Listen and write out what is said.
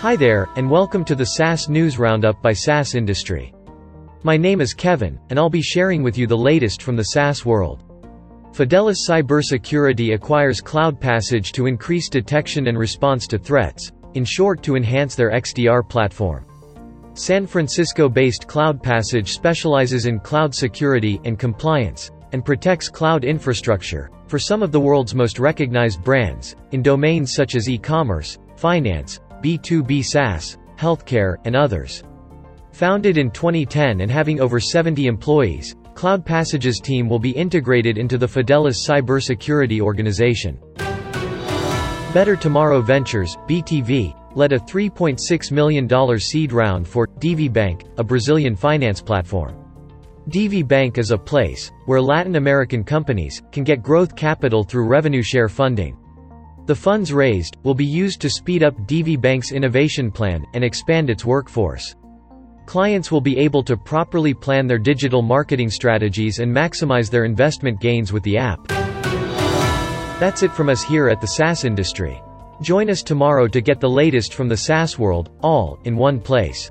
Hi there, and welcome to the SaaS News Roundup by SaaS Industry. My name is Kevin, and I'll be sharing with you the latest from the SaaS world. Fidelis Cybersecurity acquires CloudPassage to increase detection and response to threats, in short to enhance their XDR platform. San Francisco-based CloudPassage specializes in cloud security and compliance, and protects cloud infrastructure, for some of the world's most recognized brands, in domains such as e-commerce, finance, B2B SaaS, healthcare, and others. Founded in 2010 and having over 70 employees, CloudPassage's team will be integrated into the Fidelis cybersecurity organization. Better Tomorrow Ventures, BTV, led a $3.6 million seed round for Divibank, a Brazilian finance platform. Divibank is a place where Latin American companies can get growth capital through revenue share funding. The funds raised will be used to speed up Divibank's innovation plan and expand its workforce. Clients will be able to properly plan their digital marketing strategies and maximize their investment gains with the app. That's it from us here at the SaaS industry. Join us tomorrow to get the latest from the SaaS world, all in one place.